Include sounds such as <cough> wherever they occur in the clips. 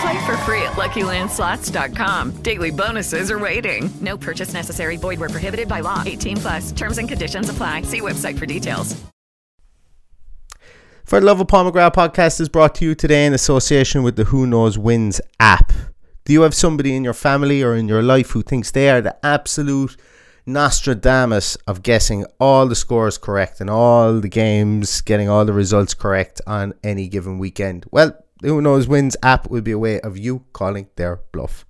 Play for free at LuckyLandSlots.com. Daily bonuses are waiting. No purchase necessary. Void where prohibited by law. 18 plus. Terms and conditions apply. See website for details. For the Love of Paul McGrath podcast is brought to you today in association with the Who Knows Wins app. Do you have somebody in your family or in your life who thinks they are the absolute Nostradamus of guessing all the scores correct and all the games, getting all the results correct on any given weekend? Well, the Who Knows Wins app will be a way of you calling their bluff.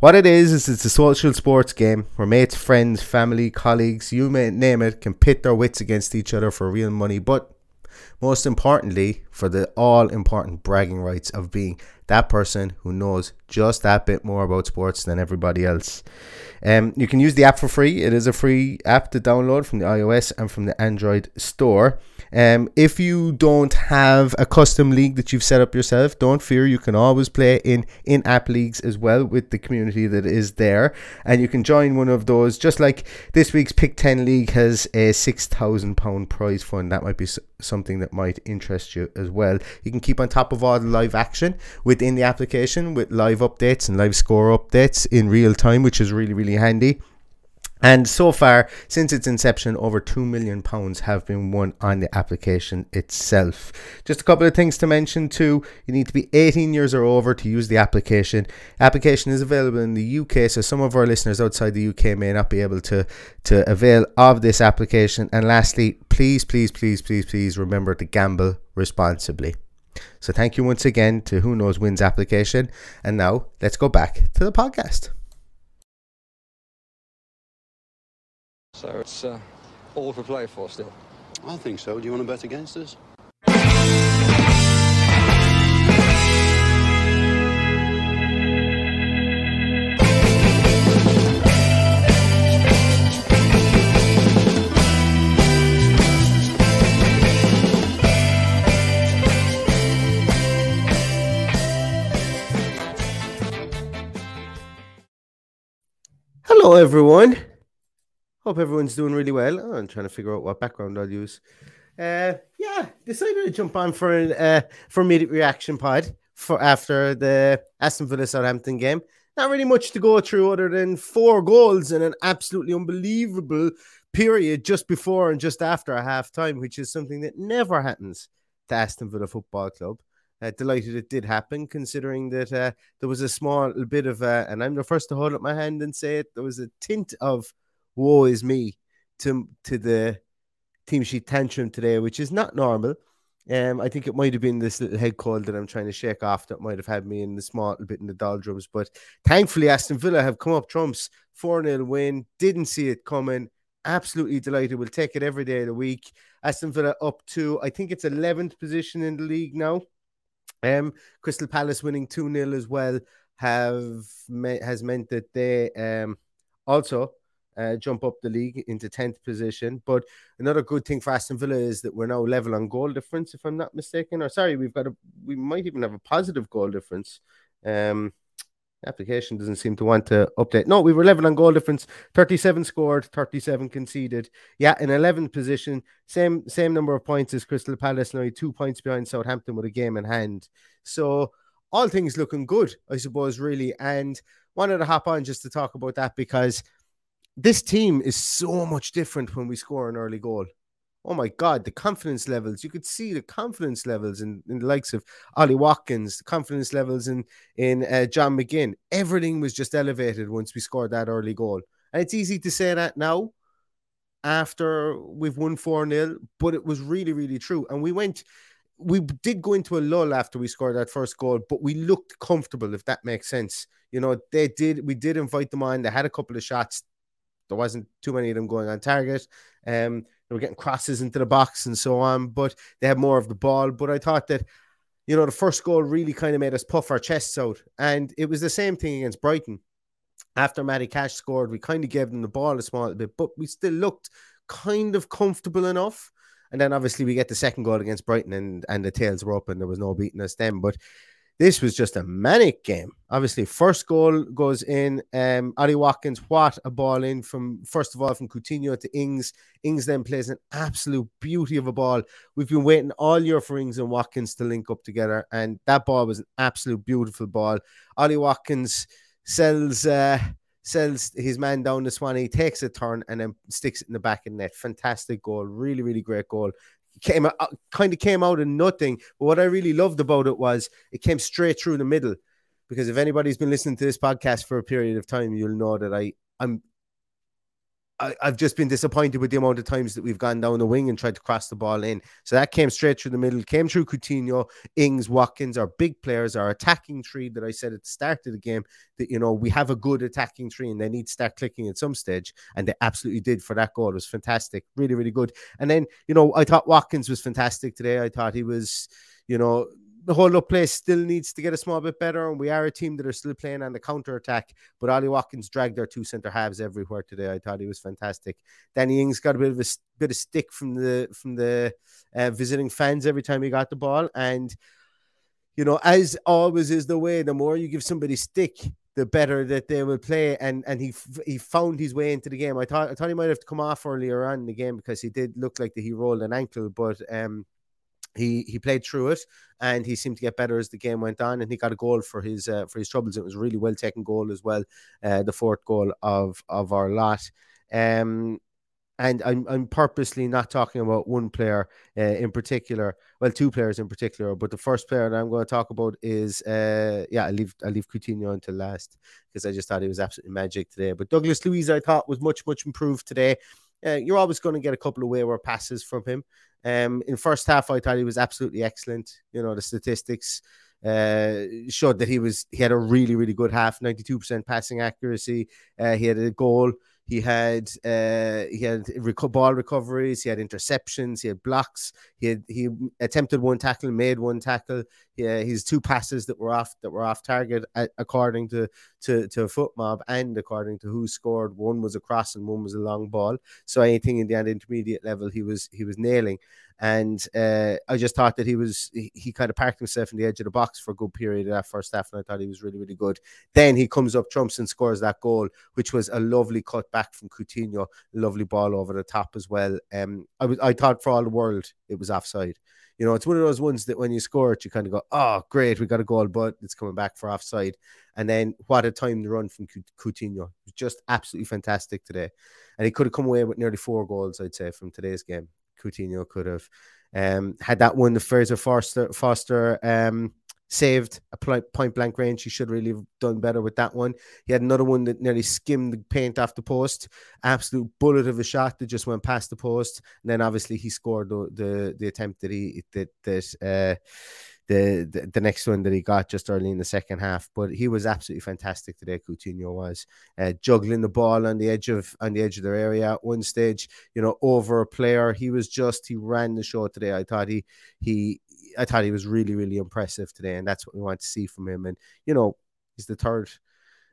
What it is, is it's a social sports game where mates, friends, family, colleagues, you may name it, can pit their wits against each other for real money, but most importantly, for the all important bragging rights of being that person who knows just that bit more about sports than everybody else. Um, you can use the app for free. It is a free app to download from the iOS and from the Android store. Um, if you don't have a custom league that you've set up yourself, don't fear. You can always play in in app leagues as well with the community that is there. And you can join one of those, just like this week's Pick 10 League has a £6,000 prize fund. That might be something that might interest you as well. You can keep on top of all the live action within the application with live updates and live score updates in real time, which is really, really handy. And so far, since its inception, over £2 million have been won on the application itself. Just a couple of things to mention too. You need to be 18 years or over to use the application. Application is available in the UK, so some of our listeners outside the UK may not be able to, to avail of this application. And lastly, please, please, please, please, please remember to gamble responsibly. So thank you once again to Who Knows Wins application. And now let's go back to the podcast. So it's uh, all for play for still. I think so. Do you want to bet against us? Hello, everyone. Hope everyone's doing really well. Oh, I'm trying to figure out what background I'll use. Uh, yeah, decided to jump on for an uh, for immediate reaction pod for after the Aston Villa Southampton game. Not really much to go through other than four goals in an absolutely unbelievable period just before and just after a half time, which is something that never happens to Aston Villa Football Club. Uh, delighted it did happen, considering that uh, there was a small bit of, uh, and I'm the first to hold up my hand and say it, there was a tint of woe is me to to the team sheet tantrum today, which is not normal. Um, I think it might have been this little head cold that I'm trying to shake off that might have had me in the small bit in the doldrums. But thankfully, Aston Villa have come up trumps, 4 0 win. Didn't see it coming. Absolutely delighted. We'll take it every day of the week. Aston Villa up to, I think it's 11th position in the league now. Um, Crystal Palace winning 2 0 as well have has meant that they um also uh, jump up the league into 10th position. But another good thing for Aston Villa is that we're now level on goal difference, if I'm not mistaken. Or sorry, we've got a we might even have a positive goal difference. Um, application doesn't seem to want to update. No, we were level on goal difference. 37 scored, 37 conceded. Yeah, in 11th position, same same number of points as Crystal Palace, only two points behind Southampton with a game in hand. So all things looking good, I suppose, really. And wanted to hop on just to talk about that because this team is so much different when we score an early goal oh my god, the confidence levels. You could see the confidence levels in, in the likes of Ollie Watkins, the confidence levels in in uh, John McGinn. Everything was just elevated once we scored that early goal. And it's easy to say that now after we've won 4 0, but it was really, really true. And we went, we did go into a lull after we scored that first goal, but we looked comfortable, if that makes sense. You know, they did, we did invite them on. They had a couple of shots. There wasn't too many of them going on target. Um, they were getting crosses into the box and so on, but they had more of the ball. But I thought that, you know, the first goal really kind of made us puff our chests out. And it was the same thing against Brighton. After Matty Cash scored, we kind of gave them the ball a small bit, but we still looked kind of comfortable enough. And then obviously we get the second goal against Brighton and, and the tails were up and there was no beating us then. But this was just a manic game. Obviously, first goal goes in. Um, Ollie Watkins, what a ball in from first of all from Coutinho to Ings. Ings then plays an absolute beauty of a ball. We've been waiting all year for Ings and Watkins to link up together, and that ball was an absolute beautiful ball. Ali Watkins sells uh, sells his man down the Swanee, takes a turn, and then sticks it in the back of net. Fantastic goal, really, really great goal came out, uh, kind of came out of nothing. But what I really loved about it was it came straight through the middle. Because if anybody's been listening to this podcast for a period of time, you'll know that I I'm I, have just been disappointed with the amount of times that we've gone down the wing and tried to cross the ball in. So that came straight through the middle, came through Coutinho, Ings, Watkins, our big players, our attacking tree that I said at the start of the game that, you know, we have a good attacking tree and they need to start clicking at some stage. And they absolutely did for that goal. It was fantastic. Really, really good. And then, you know, I thought Watkins was fantastic today. I thought he was, you know, the whole up play still needs to get a small bit better, and we are a team that are still playing on the counter attack. But Ollie Watkins dragged their two centre halves everywhere today. I thought he was fantastic. Danny Ings got a bit of a bit of stick from the from the uh, visiting fans every time he got the ball, and you know, as always is the way, the more you give somebody stick, the better that they will play. And and he he found his way into the game. I thought I thought he might have to come off earlier on in the game because he did look like he rolled an ankle, but um he he played through it and he seemed to get better as the game went on and he got a goal for his uh, for his troubles it was a really well taken goal as well uh, the fourth goal of of our lot um and I'm I'm purposely not talking about one player uh, in particular. Well, two players in particular, but the first player that I'm going to talk about is uh yeah, I leave I leave Coutinho until last because I just thought he was absolutely magic today. But Douglas Luiz I thought was much much improved today. Uh, you're always going to get a couple of wayward passes from him. Um, in first half, I thought he was absolutely excellent. You know, the statistics uh, showed that he was he had a really really good half, ninety two percent passing accuracy. Uh, he had a goal. He had uh, he had ball recoveries. He had interceptions. He had blocks. He had he attempted one tackle, made one tackle. Yeah, his two passes that were off that were off target, according to to to FotMob and according to WhoScored. One was a cross and one was a long ball. So anything in the intermediate level, he was he was nailing. And uh, I just thought that he was he, he, kind of parked himself in the edge of the box for a good period of that first half, and I thought he was really really good. Then he comes up trumps and scores that goal, which was a lovely cut back from Coutinho, lovely ball over the top as well. Um, I was I thought for all the world it was offside. You know, it's one of those ones that when you score it, you kind of go, "Oh, great, we got a goal," but it's coming back for offside. And then what a time to run from Coutinho! Just absolutely fantastic today, and he could have come away with nearly four goals, I'd say, from today's game. Coutinho could have um, had that one. The Fraser Forster, Foster um, saved a point blank range. He should really have done better with that one. He had another one that nearly skimmed the paint off the post. Absolute bullet of a shot that just went past the post. And then obviously he scored the the, the attempt that he that that uh, the, the, the next one that he got just early in the second half. But he was absolutely fantastic today. Coutinho was uh, juggling the ball on the edge of on the edge of their area at one stage. You know, over a player. He was just he ran the show today. I thought he he I thought he was really really impressive today, and that's what we want to see from him. And you know, he's the third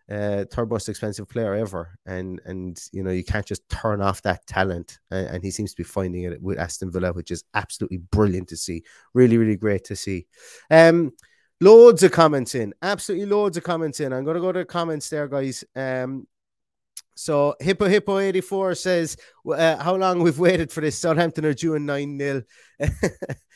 uh, third most expensive player ever, and and you know you can't just turn off that talent, and, and, he seems to be finding it with Aston Villa, which is absolutely brilliant to see. Really, really great to see. Um, Loads of comments in, absolutely loads of comments in. I'm to go to the comments there, guys. Um, so Hippo Hippo 84 says, uh, How long we've waited for this? Southampton are due 9 0. <laughs>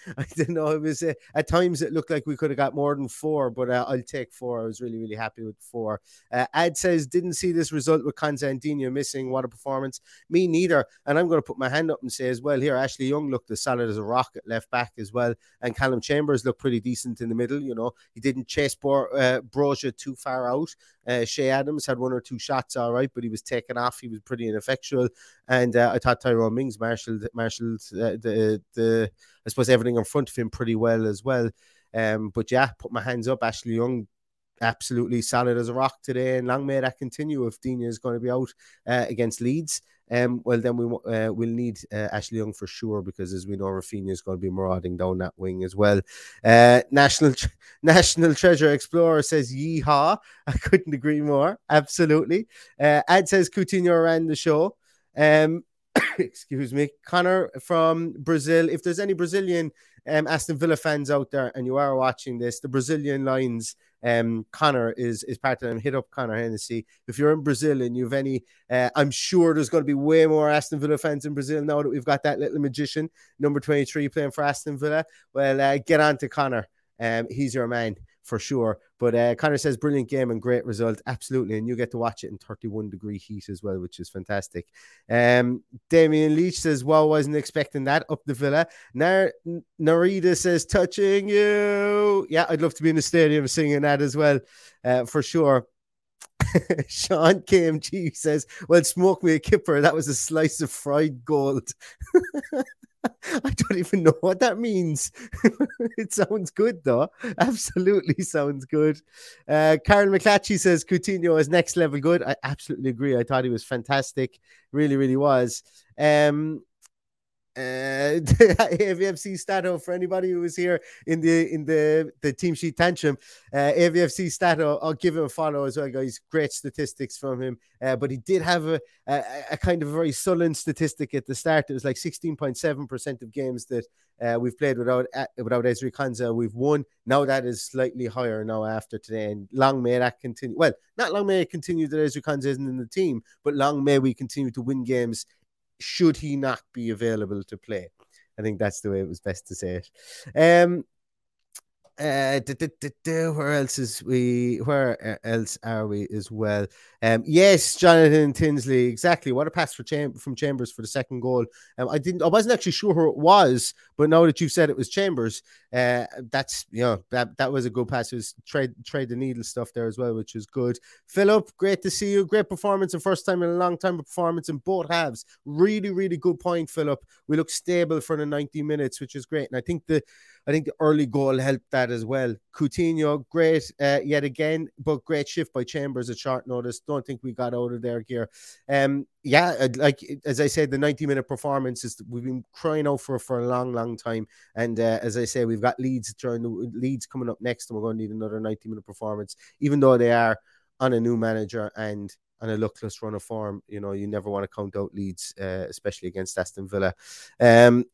<laughs> I don't know. It was uh, at times it looked like we could have got more than four, but uh, I'll take four. I was really, really happy with four. Uh, Ad says, didn't see this result with Constantino missing. What a performance. Me neither. And I'm going to put my hand up and say as well here, Ashley Young looked as solid as a rock at left back as well. And Callum Chambers looked pretty decent in the middle. You know, he didn't chase Bor- uh, Broja too far out. Uh, Che Adams had one or two shots, all right, but he was taken off. He was pretty ineffectual. And uh, I thought Tyrone Mings marshaled, marshaled uh, the, the, I suppose, everything in front of him pretty well as well. Um, but yeah, put my hands up. Ashley Young, absolutely solid as a rock today, and long may that continue. If Digne is going to be out uh, against Leeds, um, well then we uh, will need uh, Ashley Young for sure because as we know, Rafinha is going to be marauding down that wing as well. Uh, National <laughs> National Treasure Explorer says yeehaw. I couldn't agree more. Absolutely. Uh, Ad says Coutinho ran the show. Um, <coughs> excuse me, Connor from Brazil. If there's any Brazilian um, Aston Villa fans out there and you are watching this, the Brazilian lines, um, Connor is is part of them. Hit up Connor Hennessy. If you're in Brazil and you have any, uh, I'm sure there's going to be way more Aston Villa fans in Brazil now that we've got that little magician, number 23, playing for Aston Villa. Well, uh, get on to Connor. Um, he's your man for sure. But uh, Connor says brilliant game and great result, absolutely, and you get to watch it in 31 degree heat as well, which is fantastic. Um, Damien Leach says, "Well, wasn't expecting that up the Villa." Nar- Narita says, "Touching you." Yeah, I'd love to be in the stadium singing that as well, uh, for sure. <laughs> Sean KMG says, Well, smoke me a kipper. That was a slice of fried gold. <laughs> <laughs> I don't even know what that means. <laughs> it sounds good, though. <laughs> Absolutely sounds good. Uh, Karen McClatchy says Coutinho is next level good. I absolutely agree. I thought he was fantastic. Really, really was. Um, uh, <laughs> AVFC Stato for anybody who was here in the in the the team sheet tantrum. Uh, AVFC Stato, I'll give him a follow as well, guys. Great statistics from him, uh, but he did have a, a, a kind of very sullen statistic at the start. It was like sixteen point seven percent of games that uh, we've played without uh, without Ezri Konsa. We've won. Now that is slightly higher now after today, and long may that continue. Well, not long may it continue that Ezri Konsa isn't in the team, but long may we continue to win games should he not be available to play. I think that's the way it was best to say it. Um, uh, where else is we? Where else are we as well? Um, yes, Jonathan Tinsley, exactly. What a pass for Cham- from Chambers for the second goal. Um, I didn't, I wasn't actually sure who it was, but now that you've said it was Chambers, uh, that's you know that that was a good pass. It was trade trade the needle stuff there as well, which is good. Philip, great to see you. Great performance, and first time in a long time performance in both halves. Really, really good point, Philip. We look stable for the ninety minutes, which is great, and I think the I think the early goal helped that as well. Coutinho, great uh, yet again, but great shift by Chambers at short notice. Don't think we got out of there here. Um, yeah, like as I said, the 90 minute performance is we've been crying out for for a long, long time. And uh, as I say, we've got Leeds during Leeds coming up next, and we're going to need another 90 minute performance, even though they are on a new manager and on a luckless run of form. You know, you never want to count out Leeds, uh, especially against Aston Villa. Um,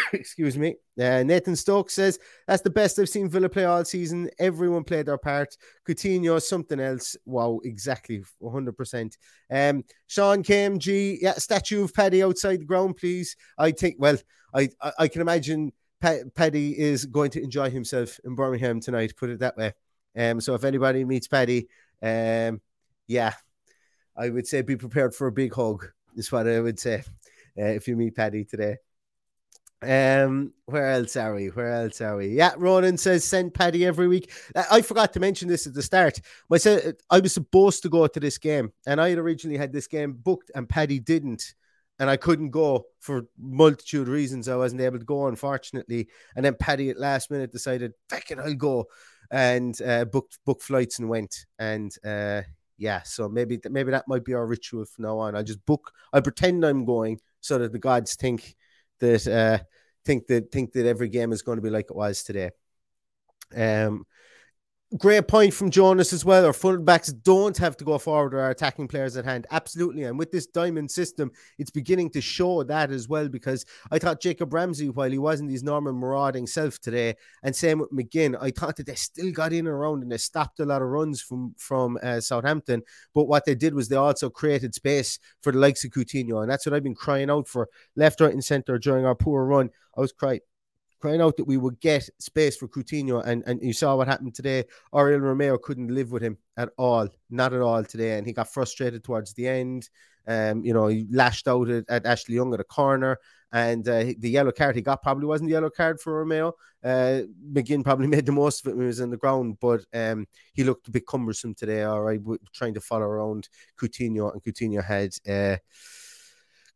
<coughs> excuse me. Uh, Nathan Stokes says that's the best I've seen Villa play all season. Everyone played their part. Coutinho, something else. Wow, exactly, 100%. Um, Sean KMG, yeah, statue of Paddy outside the ground, please. I think, well, I, I, I can imagine Paddy is going to enjoy himself in Birmingham tonight, put it that way. Um, so if anybody meets Paddy, um, yeah, I would say be prepared for a big hug, is what I would say uh, if you meet Paddy today. Um, where else are we? Where else are we? Yeah, Ronan says send Paddy every week. I forgot to mention this at the start. Myself, I was supposed to go to this game, and I had originally had this game booked, and Paddy didn't, and I couldn't go for multitude of reasons. I wasn't able to go, unfortunately. And then Paddy at last minute decided, "Fuck it, I'll go," and uh, booked booked flights and went. And uh, yeah, so maybe maybe that might be our ritual from now on. I just book. I pretend I'm going so that the gods think that uh, think that think that every game is going to be like it was today. Um, great point from Jonas as well. Our fullbacks don't have to go forward our attacking players at hand. Absolutely. And with this diamond system, it's beginning to show that as well because I thought Jacob Ramsey, while he wasn't his normal marauding self today, and same with McGinn, I thought that they still got in around and they stopped a lot of runs from, from uh, Southampton. But what they did was they also created space for the likes of Coutinho. And that's what I've been crying out for left, right, and centre during our poor run. I was crying crying out that we would get space for Coutinho. And, and you saw what happened today. Oriol Romeo couldn't live with him at all, not at all today. And he got frustrated towards the end. Um, you know, he lashed out at, at Ashley Young at a corner. And uh, the yellow card he got probably wasn't the yellow card for Romeo. Uh, McGinn probably <laughs> made the most of it when he was in the ground, but um, he looked a bit cumbersome today, all right, trying to follow around Coutinho. And Coutinho had. Uh,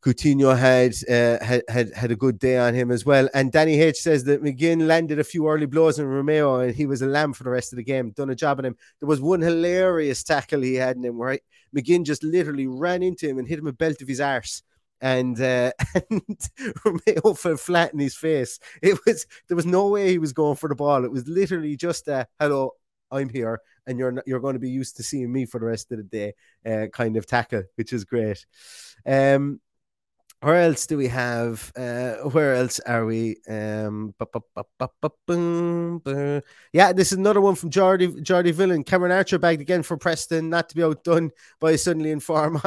Coutinho had, uh, had had had a good day on him as well. And Danny H says that McGinn landed a few early blows on Romeo, and he was a lamb for the rest of the game. Done a job on him. There was one hilarious tackle he had in him where McGinn just literally ran into him and hit him a belt of his arse. And uh, <laughs> and Romeo fell flat in his face. It was there was no way he was going for the ball. It was literally just a hello, I'm here, and you're you're going to be used to seeing me for the rest of the day, uh, kind of tackle, which is great. Um, where else do we have? Uh, where else are we? Um, yeah, this is another one from Jordy Jordy Villain. Cameron Archer bagged again for Preston, not to be outdone by suddenly inform. <laughs>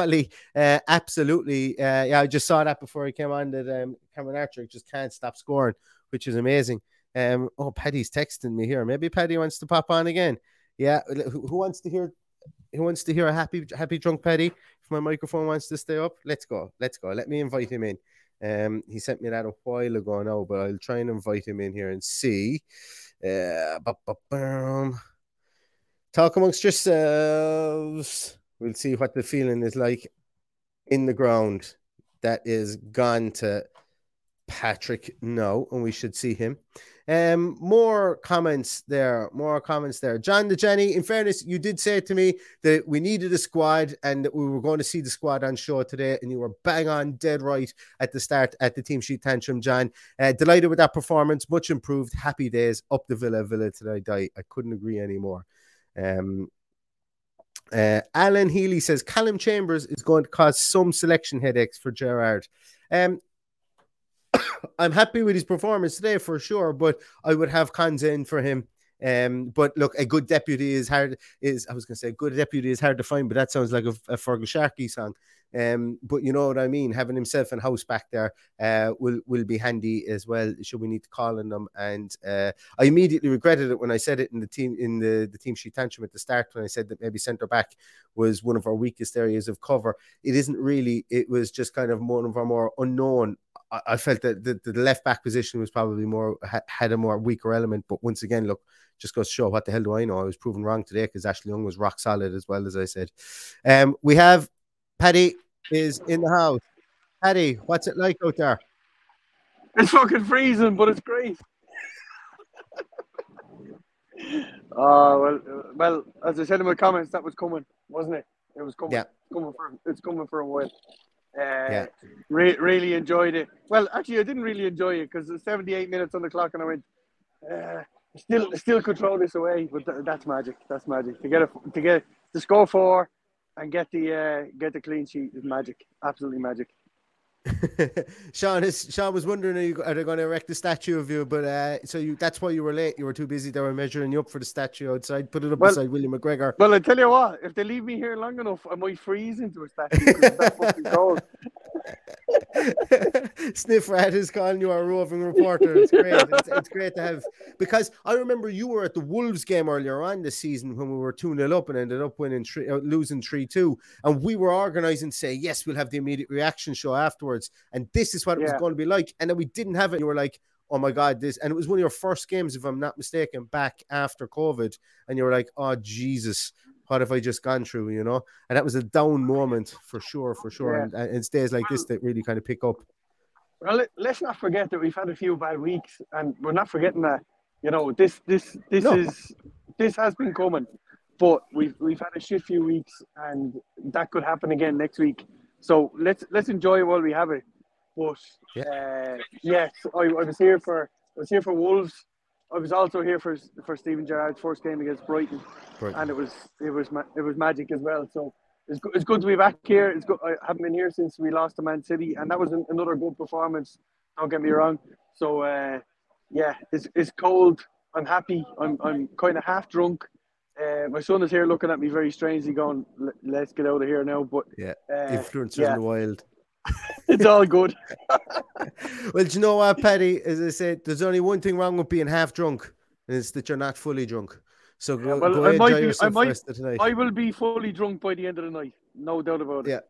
Uh, absolutely, uh, yeah, I just saw that before he came on. That um, Cameron Archer just can't stop scoring, which is amazing. Um, oh, Paddy's texting me here. Maybe Paddy wants to pop on again. Yeah, who, who wants to hear? Who wants to hear a happy happy drunk Paddy? If my microphone wants to stay up, let's go. Let's go. Let me invite him in. Um, he sent me that a while ago now, but I'll try and invite him in here and see. Uh, talk amongst yourselves. We'll see what the feeling is like in the ground. That is gone to Patrick now, and we should see him. Um, more comments there, more comments there. John the Jenny, in fairness, you did say to me that we needed a squad and that we were going to see the squad on show today, and you were bang on dead right at the start at the team sheet tantrum, John. Uh, delighted with that performance, much improved. Happy days up the Villa, Villa till I die. I couldn't agree anymore. Um, uh, Alan Healy says Callum Chambers is going to cause some selection headaches for Gerrard. Um, <coughs> I'm happy with his performance today for sure, but I would have Konsa in for him. Um, but look, a good deputy is hard. Is I was going to say a good deputy is hard to find, but that sounds like a, a Feargal Sharkey song. Um, but you know what I mean. Having himself and Hause back there uh, will will be handy as well. Should we need to call on them? And uh, I immediately regretted it when I said it in the team in the the team sheet tantrum at the start when I said that maybe centre back was one of our weakest areas of cover. It isn't really. It was just kind of one of our more unknown I, felt that the, the, left back position was probably more had a more weaker element. But once again, look, just goes to show what the hell do I know? I was proven wrong today because Ashley Young was rock solid as well as I said. Um, we have Paddy is in the house. Paddy, what's it like out there? It's fucking freezing, but it's great. <laughs> Oh well, well, as I said in my comments, that was coming, wasn't it? It was coming. Yeah. It's coming for it's coming for a while. Uh, yeah. Re- really enjoyed it. Well, actually, I didn't really enjoy it because it's 78 minutes on the clock, and I went, uh, still, still throw this away. But th- that's magic. That's magic. To get a, to get to score four and get the uh, get the clean sheet is magic. Absolutely magic. <laughs> Sean is Sean was wondering are, you, are they going to erect a statue of you? But uh, so you that's why you were late. You were too busy. They were measuring you up for the statue outside. Put it up well, beside William McGregor. Well, I tell you what, if they leave me here long enough, I might freeze into a statue. Fucking cold. <laughs> Sniffer is calling you a roving reporter. It's great. It's, it's, great to have because I remember you were at the Wolves game earlier on this season when we were 2 0 up and ended up winning three, uh, losing 3 2. And we were organizing, say, yes, we'll have the immediate reaction show afterwards. And this is what it yeah. was going to be like. And then we didn't have it. You were like, oh my God, this. And it was one of your first games, if I'm not mistaken, back after COVID. And you were like, oh, Jesus what have I just gone through, you know? And that was a down moment for sure, for sure. Yeah. And, and it's days like this that really kind of pick up. Well, let's not forget that we've had a few bad weeks, and we're not forgetting that. You know, this this this no. is this has been coming, but we've we've had a shit few weeks, and that could happen again next week. So let's let's enjoy while we have it. But yeah. uh, yes, I, I was here for I was here for Wolves. I was also here for for Steven Gerrard's first game against Brighton, Brighton. and it was it was ma- it was magic as well. So it's good, it's good to be back here. It's good. I haven't been here since we lost to Man City, and that was an, another good performance. Don't get me wrong. So uh, yeah, it's it's cold. I'm happy. I'm I'm kind of half drunk. Uh, my son is here looking at me very strangely, going, "Let's get out of here now." But yeah, uh, influencers yeah. in the wild. <laughs> it's all good. <laughs> well, do you know what, Paddy? As I said, there's only one thing wrong with being half drunk, and it's that you're not fully drunk. So go, well, go I enjoy might be, I yourself might, the rest of tonight. I will be fully drunk by the end of the night, no doubt about it. Yeah.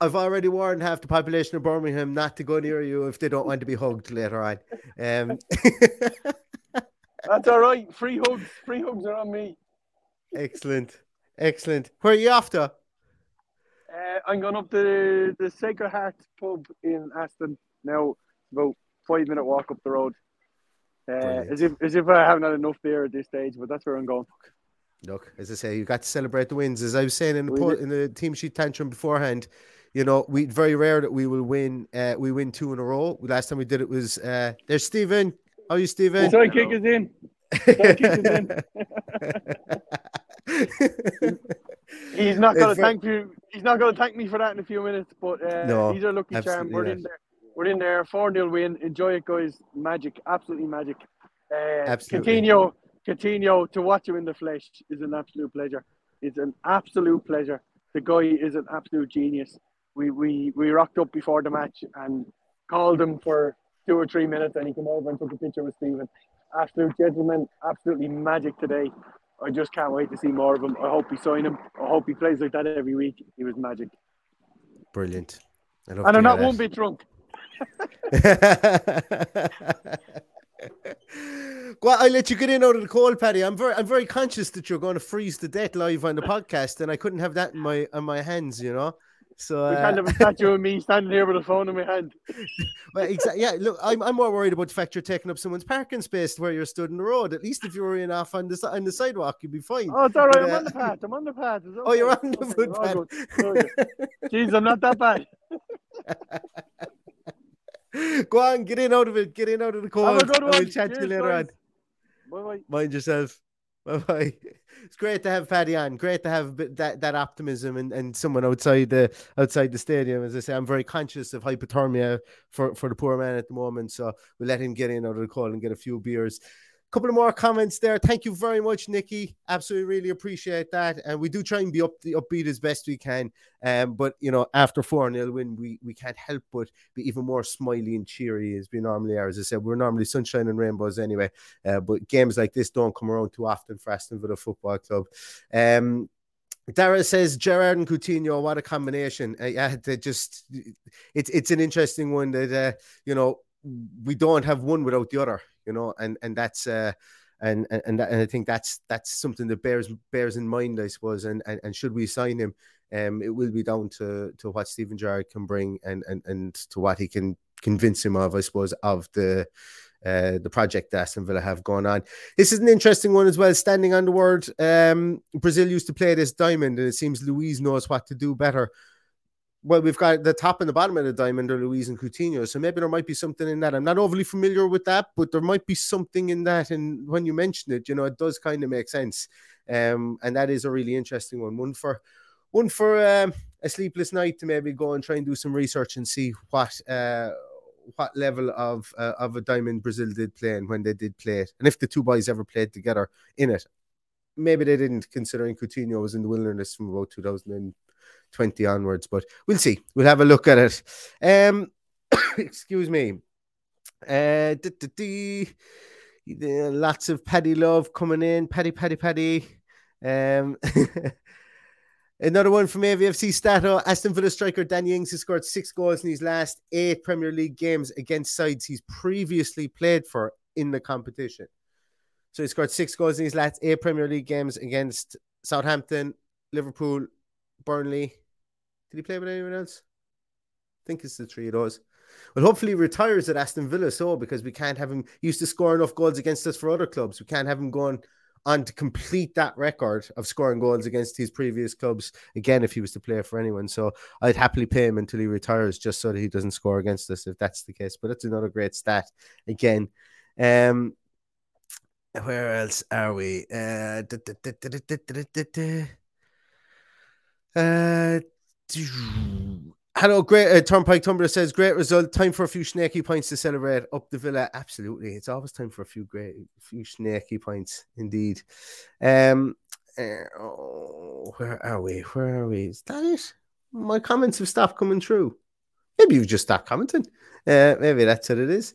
I've already warned half the population of Birmingham not to go near you if they don't want to be hugged later on. Um, <laughs> That's all right. Free hugs. Free hugs are on me. excellent. Excellent. Where are you off to? Uh, I'm going up to the Sacred Heart pub in Aston now. About five minute walk up the road. Uh, as if as if I haven't had enough beer at this stage, but that's where I'm going. Look, as I say, you got to celebrate the wins. As I was saying in the po- in the team sheet tantrum beforehand, you know, we very rare that we will win. Uh, we win two in a row. Last time we did it was uh, there's Stephen. How are you, Stephen? Sorry, sidekick is in. Sidekick is in. <laughs> <laughs> He's not going to thank you. He's not going to thank me for that in a few minutes. But uh, No, he's our lucky charm. We're in there. We're in there. Four 0 win. Enjoy it, guys. Magic. Absolutely magic. Uh, Absolutely. Coutinho, Coutinho, to watch him in the flesh is an absolute pleasure. It's an absolute pleasure. The guy is an absolute genius. We we we rocked up before the match and called him for two or three minutes, and he came over and took a picture with Stephen. Absolute gentleman, absolutely magic today. I just can't wait to see more of him. I hope we sign him. I hope he plays like that every week. He was magic, Brilliant. I and I'm not one bit drunk. <laughs> well, I'll let you get in out of the cold, Paddy. I'm very, I'm very conscious that you're going to freeze to death live on the podcast, and I couldn't have that in my on my hands, you know. So We uh, can't have a statue of me standing here with a phone in my hand. <laughs> well, exactly. Yeah, look, I'm, I'm more worried about the fact you're taking up someone's parking space where you're stood in the road. At least if you were in off on the on the sidewalk, you'd be fine. Oh, it's all right. But, I'm uh, on the path. I'm on the path. It's Oh, you're on the Okay, footpath. all good. All <laughs> good. Jeez, I'm not that bad. <laughs> Go on, get in out of it. Get in out of the cold. Have a good and We'll one. chat to you Cheers, later guys. on. Bye bye. Mind yourself. <laughs> Bye bye. It's great to have Paddy on. Great to have that, that optimism and, and someone outside the outside the stadium. As I say, I'm very conscious of hypothermia for, for the poor man at the moment. So we'll let him get in out of the cold and get a few beers. Couple of more comments there. Thank you very much, Nikki. Absolutely, really appreciate that. And we do try and be up the upbeat as best we can. Um, but you know, after four 0 win, we we can't help but be even more smiley and cheery as we normally are. As I said, we're normally sunshine and rainbows anyway. Uh, but games like this don't come around too often for Aston Villa Football Club. Um, Dara says Gerrard and Coutinho, what a combination! Uh, yeah, they just it's it's an interesting one that uh, you know we don't have one without the other, you know, and and that's uh, and and and, I think that's that's something that bears bears in mind, I suppose. And and, and should we sign him, um, it will be down to to what Steven Gerrard can bring and and and to what he can convince him of, I suppose, of the. Uh, the project that Aston Villa have going on. This is an interesting one as well. Standing on the word, um, Brazil used to play this diamond, and it seems Luiz knows what to do better well, we've got the top and the bottom of the diamond are Luiz and Coutinho. So maybe there might be something in that. I'm not overly familiar with that, but there might be something in that. And when you mention it, you know, it does kind of make sense. Um, and that is a really interesting one. One for one for um, a sleepless night to maybe go and try and do some research and see what uh, what level of uh, of a diamond Brazil did play and when they did play it, and if the two boys ever played together in it. Maybe they didn't, considering Coutinho was in the wilderness from about 2020 onwards, but we'll see. We'll have a look at it. Um, <coughs> excuse me. Uh, lots of Paddy love coming in. Paddy, Paddy, Paddy. Um, <laughs> another one from AVFC Stato. Aston Villa striker Danny Ings has scored six goals in his last eight Premier League games against sides he's previously played for in the competition. So he scored six goals in his last eight Premier League games against Southampton, Liverpool, Burnley. Did he play with anyone else? I think it's the three of those. Well, hopefully he retires at Aston Villa so because we can't have him he used to score enough goals against us for other clubs. We can't have him going on to complete that record of scoring goals against his previous clubs again if he was to play for anyone. So I'd happily pay him until he retires just so that he doesn't score against us if that's the case. But that's another great stat again. Um where else are we? Uh, uh, hello, great. Uh, Turnpike Tumblr says, great result. Time for a few snaky points to celebrate up the villa. Absolutely. It's always time for a few great, few snaky points, indeed. Um, uh, oh, where are we? Where are we? Is that it? My comments have stopped coming through. Maybe you've just stopped commenting. Uh, maybe that's what it is.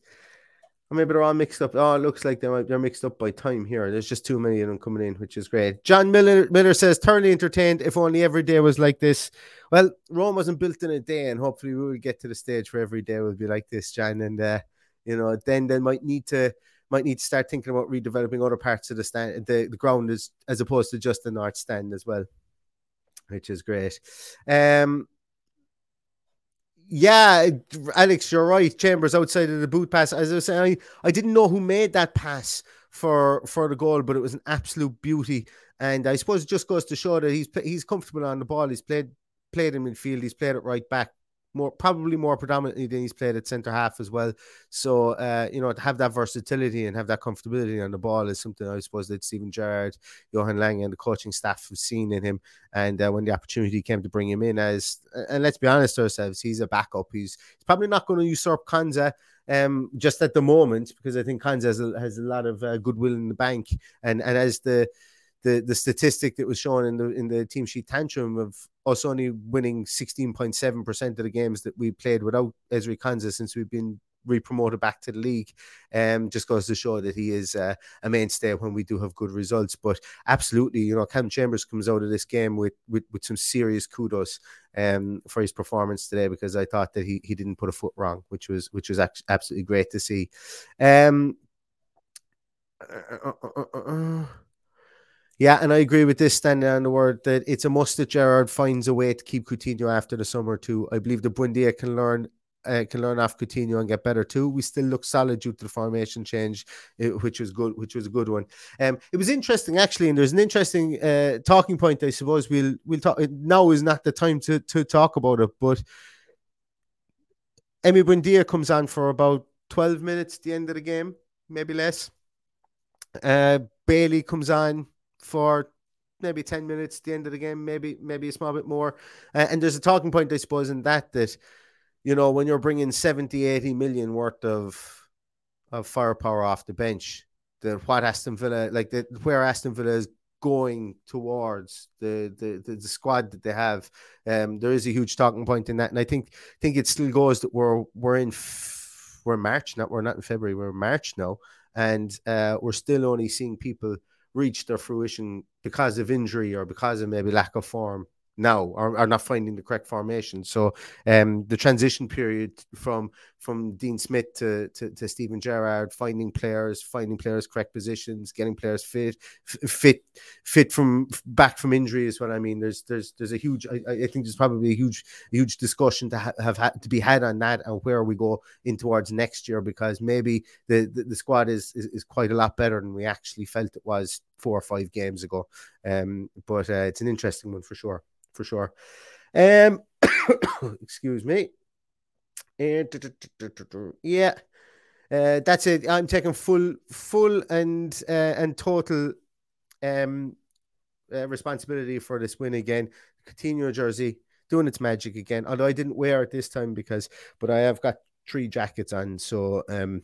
Or maybe they're all mixed up. Oh, it looks like they're, they're mixed up by time here. There's just too many of them coming in, which is great. John Miller, Miller says, thoroughly entertained. If only every day was like this. Well, Rome wasn't built in a day, and hopefully we will get to the stage where every day will be like this, John. And, uh, you know, then they might need to might need to start thinking about redeveloping other parts of the stand, the, the ground as, as opposed to just the north stand as well, which is great. Um, yeah, Alex, you're right. Chambers outside of the boot pass. As I was saying, I, I didn't know who made that pass for for the goal, but it was an absolute beauty. And I suppose it just goes to show that he's he's comfortable on the ball. He's played played in midfield. He's played it right back more probably more predominantly than he's played at centre half as well. So uh, you know, to have that versatility and have that comfortability on the ball is something I suppose that Steven Gerrard, Johan Lange, and the coaching staff have seen in him. And uh, when the opportunity came to bring him in as, and let's be honest to ourselves, he's a backup. He's, he's probably not going to usurp Konsa um, just at the moment because I think Konsa has a, has a lot of uh, goodwill in the bank, and and as the the the statistic that was shown in the in the team sheet tantrum of us only winning 16.7% of the games that we played without Ezri Konsa since we've been re-promoted back to the league um just goes to show that he is uh, a mainstay when we do have good results. But absolutely you know Cam Chambers comes out of this game with with, with some serious kudos um for his performance today because I thought that he he didn't put a foot wrong which was which was absolutely great to see. Um uh, uh, uh, yeah, and I agree with this standing on the word that it's a must that Gerrard finds a way to keep Coutinho after the summer too. I believe the Buendia can learn uh, can learn off Coutinho and get better too. We still look solid due to the formation change, uh, which was good, which was a good one. Um, it was interesting actually, and there's an interesting uh, talking point. I suppose we'll we'll talk. Now is not the time to to talk about it, but Emi Buendia comes on for about twelve minutes at the end of the game, maybe less. Uh, Bailey comes on for maybe 10 minutes at the end of the game, maybe maybe a small bit more. Uh, and there's a talking point, I suppose, in that that, you know, when you're bringing 70, 80 million worth of of firepower off the bench, that what Aston Villa, like that where Aston Villa is going towards the, the the, the squad that they have, um, there is a huge talking point in that. And I think think it still goes that we're we're in f- we're March, not we're not in February, we're March now. And uh, we're still only seeing people reach their fruition because of injury or because of maybe lack of form now or are not finding the correct formation. So um, the transition period from from Dean Smith to, to, to Steven Gerrard, finding players, finding players correct positions, getting players fit, fit, fit from back from injury is what I mean. There's there's there's a huge. I, I think there's probably a huge huge discussion to ha- have had to be had on that and where we go in towards next year because maybe the the, the squad is, is, is quite a lot better than we actually felt it was four or five games ago. Um, but uh, it's an interesting one for sure for sure. Um, <coughs> excuse me. Yeah, uh, that's it. I'm taking full, full and uh, and total um uh, responsibility for this win again. Coutinho jersey doing its magic again. Although I didn't wear it this time because, but I have got three jackets on, so um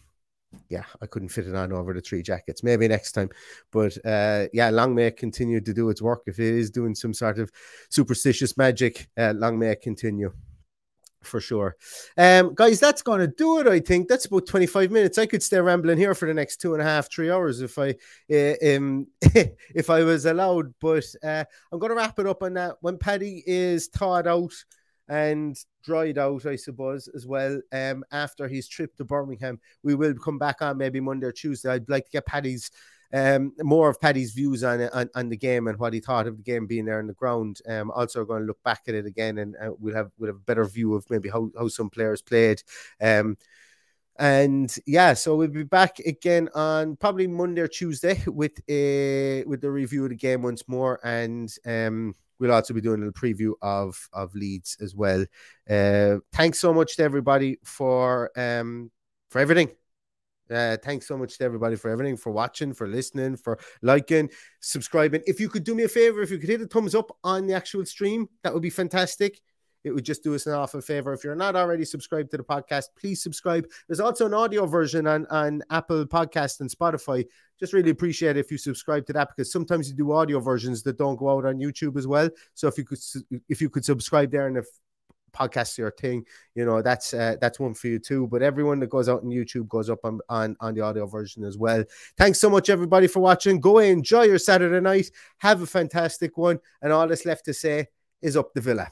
yeah, I couldn't fit it on over the three jackets. Maybe next time. But uh, yeah, long may it continue to do its work. If it is doing some sort of superstitious magic, uh, long may it continue for sure. Um, guys, that's going to do it. I think that's about 25 minutes. I could stay rambling here for the next two and a half, three hours if I, uh, um, <laughs> if I was allowed. But uh, I'm going to wrap it up on that. When Paddy is thawed out, and dried out, I suppose, as well. Um, after his trip to Birmingham, we will come back on maybe Monday or Tuesday. I'd like to get Paddy's um more of Paddy's views on on, on the game and what he thought of the game being there on the ground. Um, also going to look back at it again and uh, we'll have we'll have a better view of maybe how how some players played. Um. And yeah, so we'll be back again on probably Monday or Tuesday with a with the review of the game once more. And um, we'll also be doing a preview of of Leeds as well. Uh, thanks so much to everybody for um for everything. Uh, thanks so much to everybody for everything, for watching, for listening, for liking, subscribing. If you could do me a favor, if you could hit a thumbs up on the actual stream, that would be fantastic. It would just do us an awful favor. If you're not already subscribed to the podcast, please subscribe. There's also an audio version on, on Apple Podcast and Spotify. Just really appreciate if you subscribe to that because sometimes you do audio versions that don't go out on YouTube as well. So if you could if you could subscribe there and if podcasts your thing, you know that's uh, that's one for you too. But everyone that goes out on YouTube goes up on, on on the audio version as well. Thanks so much everybody for watching. Go enjoy your Saturday night. Have a fantastic one, and all that's left to say is up the villa.